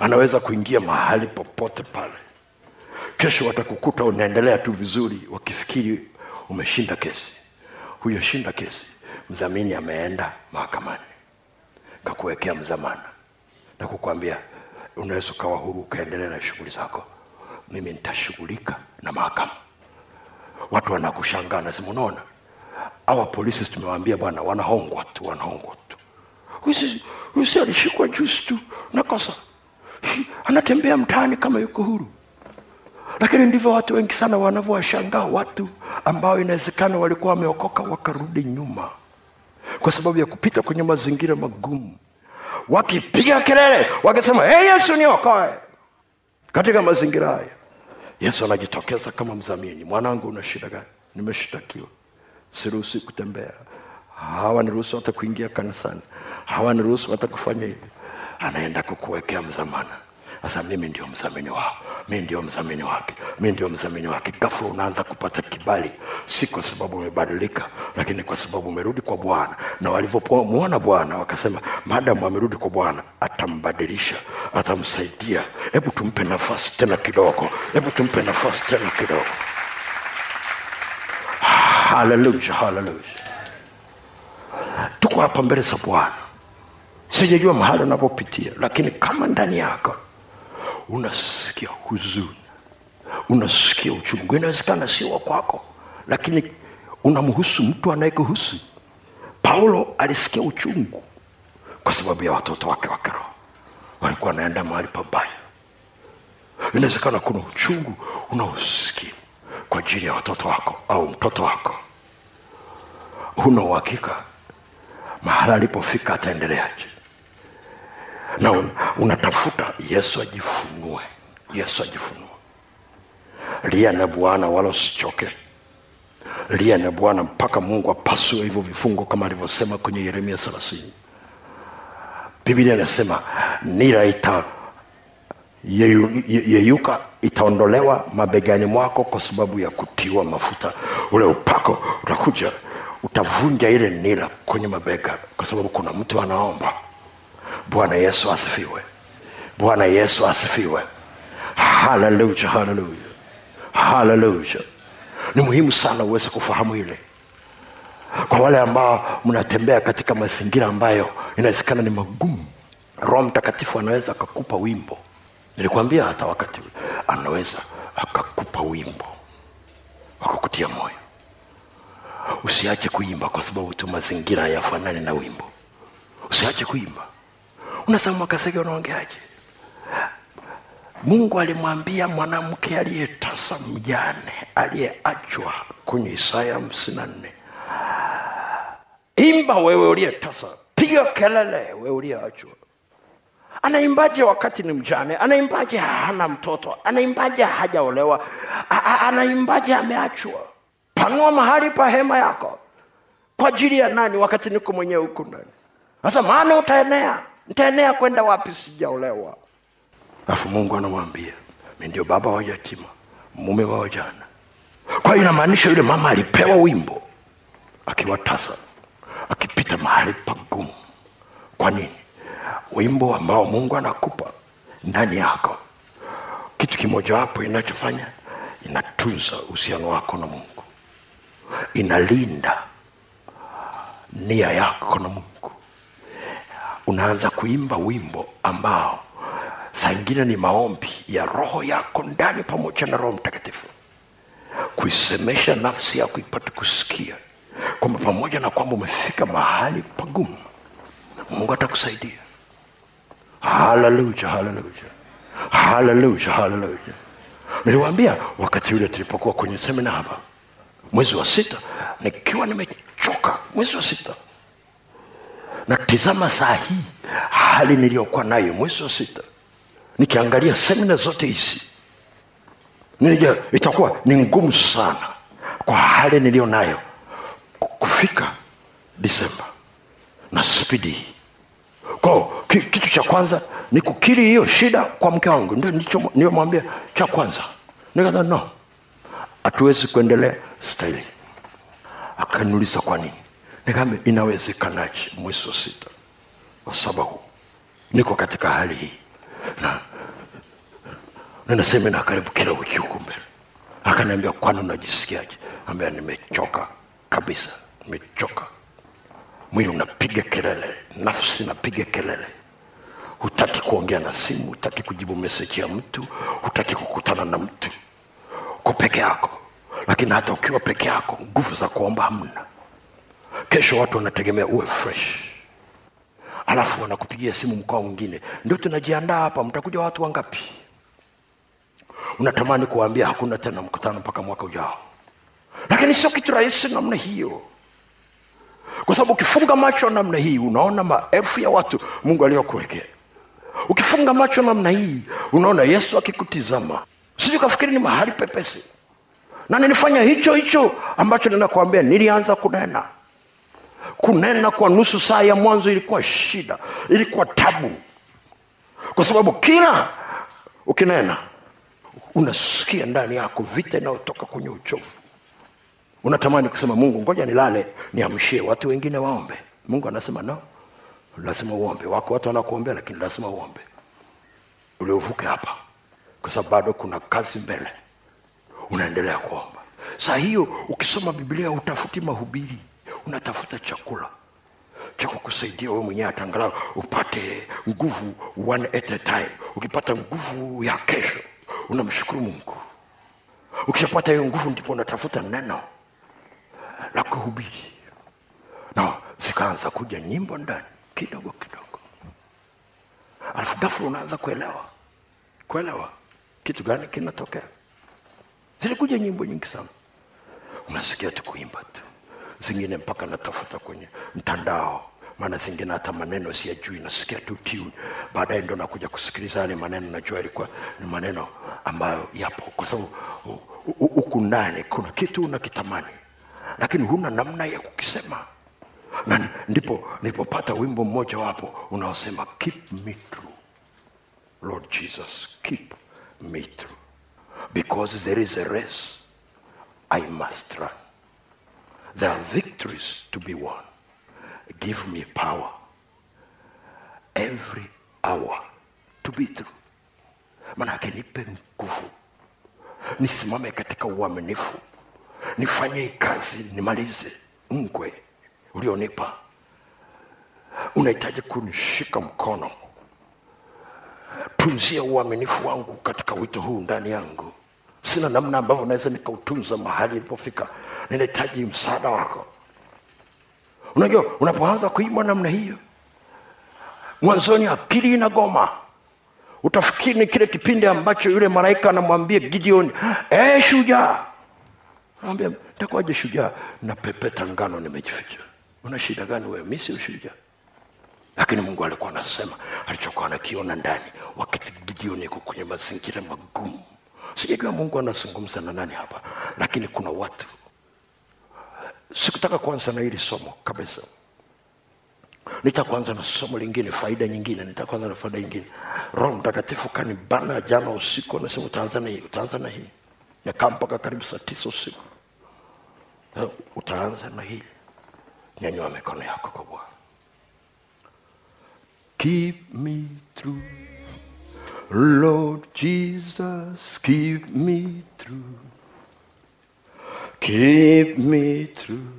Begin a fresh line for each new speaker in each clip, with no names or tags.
anaweza kuingia mahali popote pale. Kesho watakukuta unaendelea tu vizuri wakifikiri umeshinda kesi. Huyoshinda kesi. Mdhamini ameenda mahakamani. Kakuwekea mdhamana na kukwambia unaweza ukawa huru ukaendelea na shughuli zako. Mimi nitashughulika na mahakama. Watu wanakushangaa nasema unaona awa polisi tumewaambia bwana wanahongwa tu wanahongwa tu. Huyu si- alishikwa juzi tu nakosa anatembea mtaani kama yuko huru. Lakini ndivyo watu wengi sana wanavyowashangaa watu ambao inawezekana walikuwa wameokoka wakarudi nyuma kwa sababu ya kupita kwenye mazingira magumu. Wakipiga kelele wakisema hey, yesu niokoe. Katika mazingira haya yesu anajitokeza kama mdhamini mwanangu una shida gani? Nimeshtakiwa. Siruhusi kutembea. Hawaniruhusu hata kuingia kanisani. Hawaniruhusu hata kufanya hivi anaenda kukuwekea mdhamana sasa mimi ndio mdhamini wao mi ndio mdhamini wake. Mi ndio mdhamini wake. Ghafla unaanza kupata kibali. Si kwa sababu umebadilika lakini kwa sababu umerudi kwa bwana. Na walivyomwona bwana wakasema maadamu amerudi kwa bwana atambadilisha atamsaidia. Hebu tumpe nafasi tena kidogo. Hebu tumpe nafasi tena kidogo. Haleluya haleluya tuko hapa mbele za bwana sijajua mahali unapopitia lakini kama ndani yako unasikia huzuni unasikia uchungu inawezekana sio wa kwako lakini unamhusu mtu anayekuhusu. Paulo alisikia uchungu kwa sababu ya watoto wake wa kiroho. Walikuwa wanaenda mahali pabaya. Inawezekana kuna uchungu unaosikia kwa ajili ya watoto wako au mtoto wako. Huna uhakika mahala alipofika ataendeleaje na un, unatafuta yesu ajifunue. Yesu ajifunue. Lia na bwana wala usichoke. Lia na bwana mpaka mungu apasue hivyo vifungo kama alivyosema kwenye yeremia thelathini. Biblia inasema nira ita yeyuka itaondolewa mabegani mwako kwa sababu ya kutiwa mafuta. Ule upako utakuja utavunja ile nira kwenye mabega kwa sababu kuna mtu anaomba bwana yesu asifiwe. Bwana yesu asifiwe. Haleluya haleluya haleluya ni muhimu sana uweze kufahamu ile kwa wale ambao mnatembea katika mazingira ambayo inawezekana ni magumu roho mtakatifu anaweza akakupa wimbo. Nilikwambia hata wakati anaweza akakupa wimbo wakakutia moyo. Usiache kuimba kwa sababu tu mazingira yafanani na wimbo. Usiache kuimba unasema Mwakasege unaongeaje? Mungu alimwambia mwanamke aliyetasa mjane aliyeachwa kwenye isaya hamsini na nne imba wewe uliyetasa piga kelele wewe uliyeachwa. Anaimbaje wakati ni mjane? Anaimbaje hana mtoto? Anaimbaje hajaolewa? Anaimbaje ameachwa? Panua mahali pa hema yako. Kwa ajili ya nani? Wakati niko mwenyewe huku ndani. Sasa maana utaenea ntaenea kwenda wapi sijaolewa? Alafu mungu anamwambia mi ndio baba wa yatima mume wa wajana kwa hiyo inamaanisha yule mama alipewa wimbo akiwa tasa akipita mahali pagumu. Kwa nini? Wimbo ambao mungu anakupa ndani yako kitu kimojawapo inachofanya inatunza uhusiano wako na mungu. Inalinda nia yako na mungu unaanza kuimba wimbo ambao saa ingine ni maombi ya roho yako ndani pamoja na roho mtakatifu. Kuisemesha nafsi yako ipate kusikia kwamba pamoja na kwamba umefika mahali pagumu mungu atakusaidia. Haleluya haleluya haleluya haleluya. Niliwaambia wakati ule tulipokuwa kwenye semina hapa mwezi wa sita nikiwa nimechoka mwezi wa sita natizama saa hii hali niliyokuwa nayo mwezi wa sita nikiangalia semina zote hizi nilija itakuwa ni ngumu sana kwa hali niliyo nayo kufika disemba na spidi hii. Kwao kitu cha kwanza ni kukiri hiyo shida kwa mke wangu. Ndio niliyomwambia cha kwanza. Nikasema no hatuwezi kuendelea staili akaniuliza kwa nini nikaambia inawezekanaje mwezi wa sita kwa sababu niko katika hali hii na ninasema na karibu kila wiki huku mbele. Akaniambia kwani unajisikiaje? Ambia nimechoka kabisa nimechoka. Mwili unapiga kelele nafsi napiga kelele. Hutaki kuongea na simu hutaki kujibu meseji ya mtu hutaki kukutana na mtu. Uko peke yako. Lakini hata ukiwa peke yako nguvu za kuomba hamna kesho watu wanategemea uwe fresh. Alafu wanakupigia simu mkoa mwingine ndio tunajiandaa hapa mtakuja watu wangapi? Unatamani kuwaambia hakuna tena mkutano mpaka mwaka ujao. Lakini sio kitu rahisi namna hiyo. Kwa sababu ukifunga macho namna hii unaona maelfu ya watu mungu aliyokuwekea. Ukifunga macho namna hii unaona yesu akikutizama. Sijui kafikiri ni mahali pepesi. Na nilifanya hicho hicho ambacho ninakwambia nilianza kunena kunena kwa nusu saa ya mwanzo ilikuwa shida ilikuwa tabu. Kwa sababu kila ukinena unasikia ndani yako vita inayotoka kwenye uchovu. Unatamani kusema mungu ngoja nilale niamshie watu wengine waombe. Mungu anasema no lazima uombe. Wako watu wanakuombea lakini lazima uombe. Uliovuke hapa kwa sababu bado kuna kazi mbele. Unaendelea kuomba. Saa hiyo ukisoma biblia utafuti mahubiri unatafuta chakula cha kukusaidia wewe mwenyewe atangalau upate nguvu one at a time. Ukipata nguvu ya kesho unamshukuru mungu. Ukishapata hiyo nguvu ndipo unatafuta neno la kuhubiri. Na zikaanza kuja nyimbo ndani kidogo kidogo. Alafu ghafla unaanza kuelewa. Kuelewa kitu gani kinatokea. Zilikuja nyimbo nyingi sana. Unasikia tu kuimba tu zingine mpaka natafuta kwenye mtandao. Maana zingine hata maneno siyajui nasikia tu tune baadaye ndo nakuja kusikiliza yale maneno najua yalikuwa ni maneno ambayo yapo. Kwa sababu huku ndani kuna kitu unakitamani lakini huna namna ya kukisema. Na ndipo nilipopata wimbo mmoja wapo unaosema keep me true lord jesus keep me true. Because there is a race i must run there are victories to be won. Give me power. Every hour to be through. manake nipe nguvu. Nisimame katika uaminifu. Nifanye kazi nimalize. Ngwe ulionipa. Unahitaji kunishika mkono. Tunzia uaminifu wangu katika wito huu ndani yangu. Sina namna ambavyo naweza nikautunza mahali ilipofika ninahitaji msaada wako unajua unapoanza kuimba namna hiyo mwanzoni akili inagoma utafikiri ni kile kipindi ambacho yule malaika anamwambia gideoni e, shujaa ambia nitakuwaje shujaa? Napepeta ngano nimejificha. Una shida gani wewe? mi si ushujaa. Lakini Mungu alikuwa anasema alichokuwa anakiona ndani, wakati Gideoni iko kwenye mazingira magumu. Sijajua Mungu anazungumza na nani hapa, lakini kuna watu. Sikutaka kuanza na hili somo kabisa, nitakuanza na somo lingine, faida nyingine, nitakuanza na faida nyingine. Roho Mtakatifu kanibana jana usiku, nasema utaanza na hii, utaanza na hii. Nikaa mpaka karibu saa tisa usiku. Utaanza na hili nyanyua mikono yako kwa bwana. Keep me through lord jesus keep me true keep me true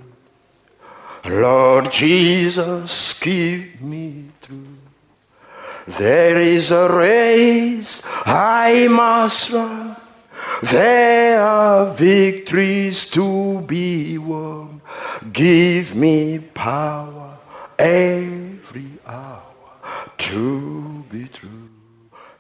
lord jesus keep me true there is a race i must run there are victories to be won. Give me power every hour to be true.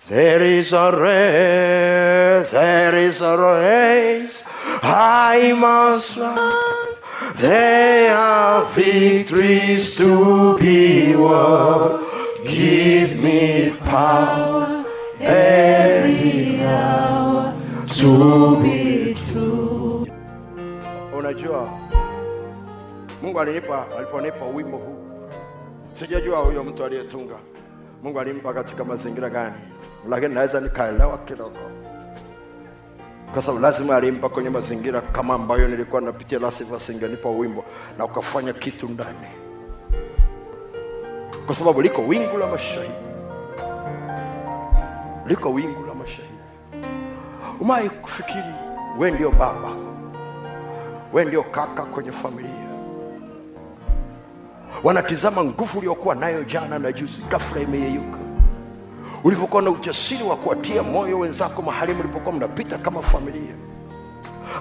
There is a race, there is a race I must run. There are victories to be won. Give me power every hour to be true. Unajua, Mungu alinipa aliponipa wimbo huu, sijajua huyo mtu aliyetunga Mungu alimpa katika mazingira gani, lakini naweza nikaelewa kidogo, kwa sababu lazima alimpa kwenye mazingira kama ambayo nilikuwa napitia, la asingenipa wimbo na ukafanya kitu ndani, kwa sababu liko wingu la mashahidi, liko wingu la mashahidi. Umai kufikiri we ndio baba we ndio kaka kwenye familia. Wanatizama nguvu uliokuwa nayo jana na juzi ghafla imeyeyuka ulivyokuwa na ujasiri wa kuwatia moyo wenzako mahali mlipokuwa mnapita kama familia.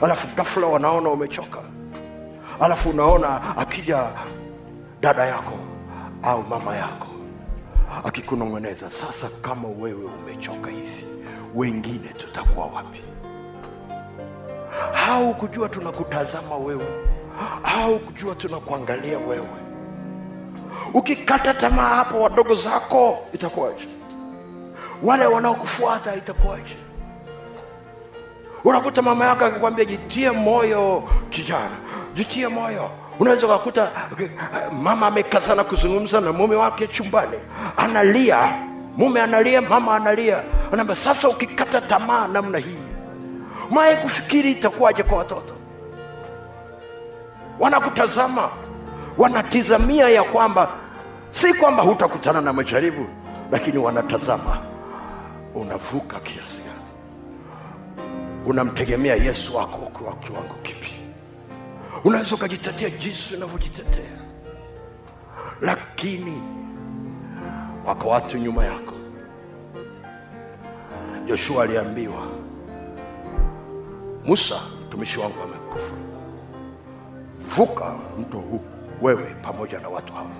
Alafu ghafla wanaona umechoka. Alafu unaona akija dada yako au mama yako akikunong'oneza sasa kama wewe umechoka hivi wengine tutakuwa wapi? Au kujua tunakutazama wewe. Au kujua tunakuangalia wewe. Ukikata tamaa hapo wadogo zako itakuwaje wale wanaokufuata itakuwaje? Unakuta mama yako akikwambia jitie moyo kijana jitie moyo. Unaweza ukakuta mama amekazana kuzungumza na mume wake chumbani. Analia. Mume analia mama analia. Anaambia sasa ukikata tamaa namna hii mae kufikiri itakuwaje kwa watoto? Wanakutazama wanatizamia ya kwamba si kwamba hutakutana na majaribu lakini wanatazama unavuka kiasi gani? Unamtegemea yesu wako kwa kiwango kipi? Unaweza ukajitetea jinsi unavyojitetea. Lakini wako watu nyuma yako. Joshua aliambiwa musa mtumishi wangu amekufa. Vuka mto huu wewe pamoja na watu hawa